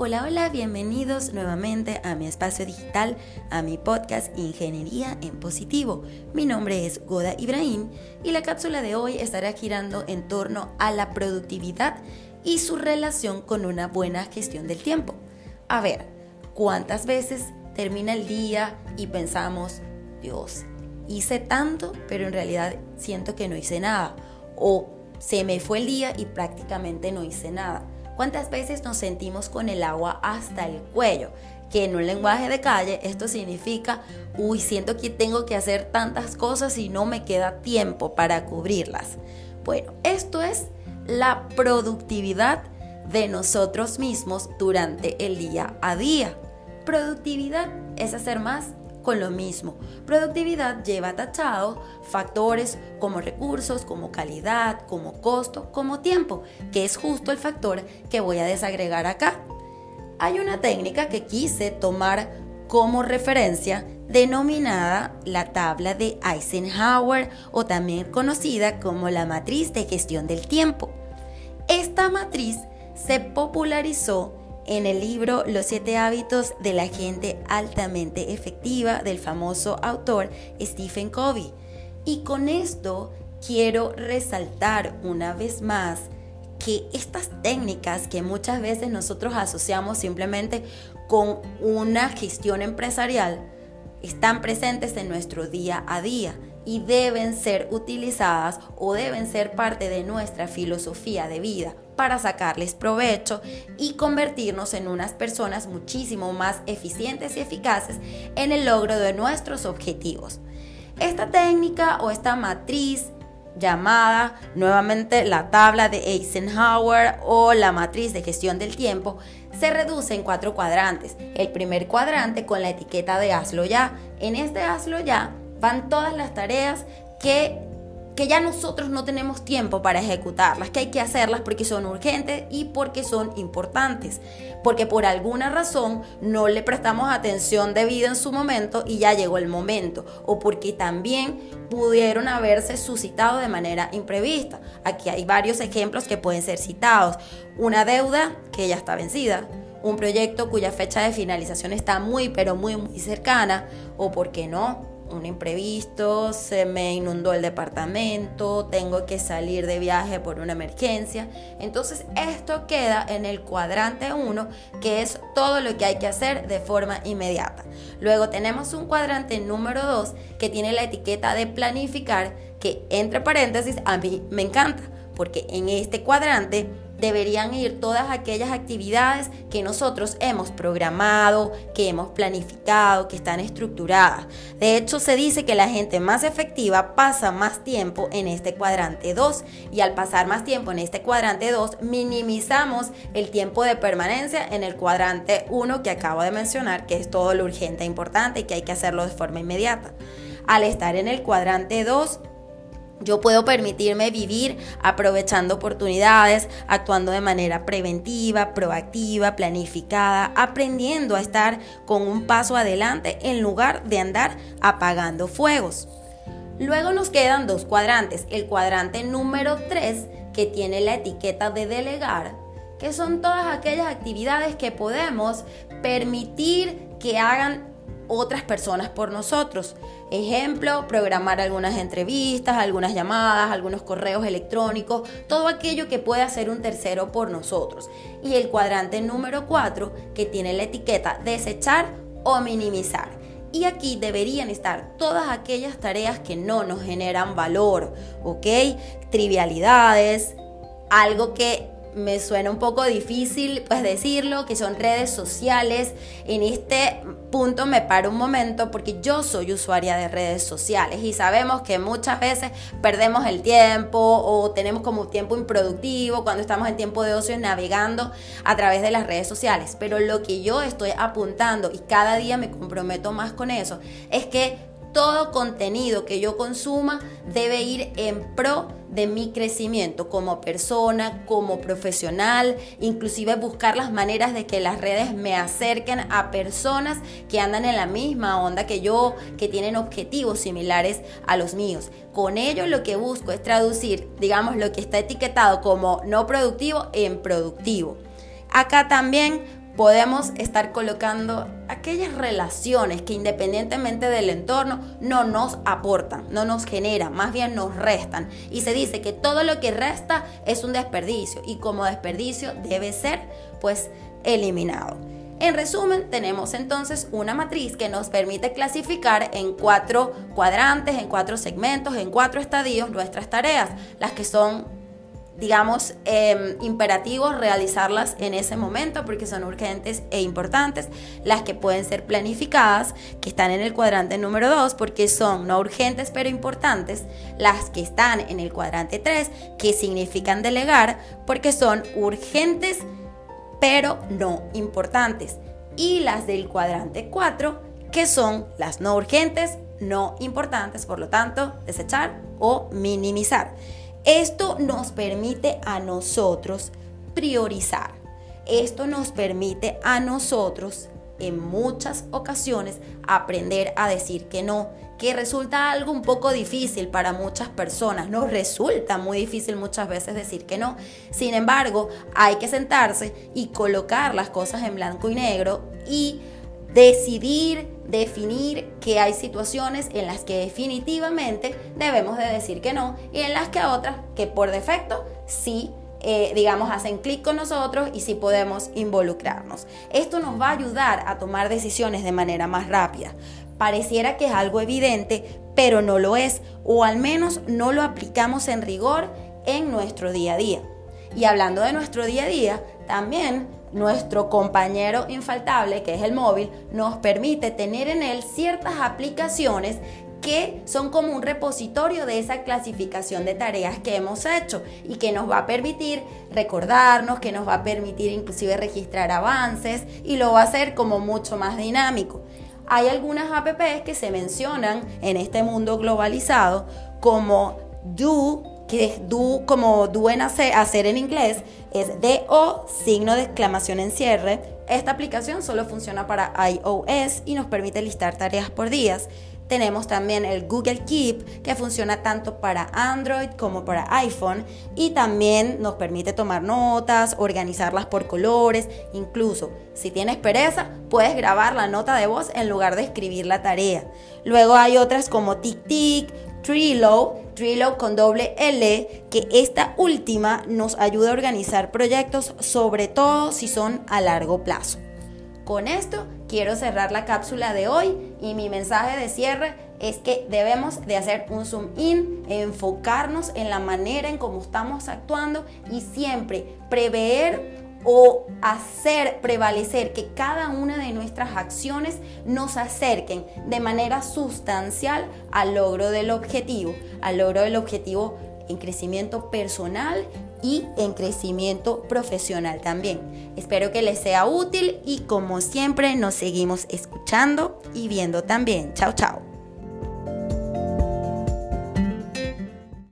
Hola, hola, bienvenidos nuevamente a mi espacio digital, a mi podcast Ingeniería en Positivo. Mi nombre es Goda Ibrahim y la cápsula de hoy estará girando en torno a la productividad y su relación con una buena gestión del tiempo. A ver, ¿cuántas veces termina el día y pensamos, Dios, hice tanto, pero en realidad siento que no hice nada? O se me fue el día y prácticamente no hice nada. ¿Cuántas veces nos sentimos con el agua hasta el cuello? Que en un lenguaje de calle esto significa, uy, siento que tengo que hacer tantas cosas y no me queda tiempo para cubrirlas. Bueno, esto es la productividad de nosotros mismos durante el día a día. Productividad es hacer más con lo mismo. Productividad lleva tachado factores como recursos, como calidad, como costo, como tiempo, que es justo el factor que voy a desagregar acá. Hay una técnica que quise tomar como referencia denominada la tabla de Eisenhower o también conocida como la matriz de gestión del tiempo. Esta matriz se popularizó en el libro Los siete hábitos de la gente altamente efectiva del famoso autor Stephen Covey. Y con esto quiero resaltar una vez más que estas técnicas que muchas veces nosotros asociamos simplemente con una gestión empresarial están presentes en nuestro día a día y deben ser utilizadas o deben ser parte de nuestra filosofía de vida para sacarles provecho y convertirnos en unas personas muchísimo más eficientes y eficaces en el logro de nuestros objetivos. Esta técnica o esta matriz llamada nuevamente la tabla de Eisenhower o la matriz de gestión del tiempo, se reduce en cuatro cuadrantes. El primer cuadrante con la etiqueta de hazlo ya. En este hazlo ya van todas las tareas que que ya nosotros no tenemos tiempo para ejecutarlas, que hay que hacerlas porque son urgentes y porque son importantes, porque por alguna razón no le prestamos atención debida en su momento y ya llegó el momento, o porque también pudieron haberse suscitado de manera imprevista. Aquí hay varios ejemplos que pueden ser citados. Una deuda que ya está vencida, un proyecto cuya fecha de finalización está muy pero muy muy cercana, o por qué no, un imprevisto, se me inundó el departamento, tengo que salir de viaje por una emergencia. Entonces esto queda en el cuadrante 1, que es todo lo que hay que hacer de forma inmediata. Luego tenemos un cuadrante número 2 que tiene la etiqueta de planificar, que entre paréntesis a mí me encanta, porque en este cuadrante deberían ir todas aquellas actividades que nosotros hemos programado, que hemos planificado, que están estructuradas. De hecho, se dice que la gente más efectiva pasa más tiempo en este cuadrante 2 y al pasar más tiempo en este cuadrante 2 minimizamos el tiempo de permanencia en el cuadrante 1 que acabo de mencionar, que es todo lo urgente e importante y que hay que hacerlo de forma inmediata. Al estar en el cuadrante 2, yo puedo permitirme vivir aprovechando oportunidades, actuando de manera preventiva, proactiva, planificada, aprendiendo a estar con un paso adelante en lugar de andar apagando fuegos. Luego nos quedan dos cuadrantes. El cuadrante número 3 que tiene la etiqueta de delegar, que son todas aquellas actividades que podemos permitir que hagan otras personas por nosotros. Ejemplo, programar algunas entrevistas, algunas llamadas, algunos correos electrónicos, todo aquello que puede hacer un tercero por nosotros. Y el cuadrante número 4 que tiene la etiqueta desechar o minimizar. Y aquí deberían estar todas aquellas tareas que no nos generan valor, ¿ok? Trivialidades, algo que me suena un poco difícil pues decirlo, que son redes sociales. En este punto me paro un momento porque yo soy usuaria de redes sociales y sabemos que muchas veces perdemos el tiempo o tenemos como tiempo improductivo cuando estamos en tiempo de ocio navegando a través de las redes sociales. Pero lo que yo estoy apuntando y cada día me comprometo más con eso es que todo contenido que yo consuma debe ir en pro de mi crecimiento como persona, como profesional, inclusive buscar las maneras de que las redes me acerquen a personas que andan en la misma onda que yo, que tienen objetivos similares a los míos. Con ello lo que busco es traducir, digamos, lo que está etiquetado como no productivo en productivo. Acá también podemos estar colocando aquellas relaciones que independientemente del entorno no nos aportan, no nos generan, más bien nos restan. Y se dice que todo lo que resta es un desperdicio y como desperdicio debe ser pues eliminado. En resumen, tenemos entonces una matriz que nos permite clasificar en cuatro cuadrantes, en cuatro segmentos, en cuatro estadios nuestras tareas, las que son digamos, em, imperativos realizarlas en ese momento porque son urgentes e importantes, las que pueden ser planificadas, que están en el cuadrante número 2 porque son no urgentes pero importantes, las que están en el cuadrante 3 que significan delegar porque son urgentes pero no importantes, y las del cuadrante 4 que son las no urgentes, no importantes, por lo tanto, desechar o minimizar. Esto nos permite a nosotros priorizar. Esto nos permite a nosotros en muchas ocasiones aprender a decir que no, que resulta algo un poco difícil para muchas personas, nos resulta muy difícil muchas veces decir que no. Sin embargo, hay que sentarse y colocar las cosas en blanco y negro y decidir, definir que hay situaciones en las que definitivamente debemos de decir que no y en las que otras que por defecto sí eh, digamos, hacen clic con nosotros y sí podemos involucrarnos. Esto nos va a ayudar a tomar decisiones de manera más rápida. Pareciera que es algo evidente, pero no lo es, o al menos no lo aplicamos en rigor en nuestro día a día. Y hablando de nuestro día a día, también nuestro compañero infaltable, que es el móvil, nos permite tener en él ciertas aplicaciones que son como un repositorio de esa clasificación de tareas que hemos hecho y que nos va a permitir recordarnos, que nos va a permitir inclusive registrar avances y lo va a hacer como mucho más dinámico. Hay algunas apps que se mencionan en este mundo globalizado como Do que es do como do en hacer, hacer en inglés, es o signo de exclamación en cierre. Esta aplicación solo funciona para iOS y nos permite listar tareas por días. Tenemos también el Google Keep que funciona tanto para Android como para iPhone y también nos permite tomar notas, organizarlas por colores, incluso si tienes pereza puedes grabar la nota de voz en lugar de escribir la tarea. Luego hay otras como TicTic, Trello, Trello con doble L, que esta última nos ayuda a organizar proyectos, sobre todo si son a largo plazo. Con esto quiero cerrar la cápsula de hoy y mi mensaje de cierre es que debemos de hacer un zoom in, enfocarnos en la manera en cómo estamos actuando y siempre prever o hacer prevalecer que cada una de nuestras acciones nos acerquen de manera sustancial al logro del objetivo, al logro del objetivo en crecimiento personal y en crecimiento profesional también. Espero que les sea útil y como siempre nos seguimos escuchando y viendo también. Chao, chao.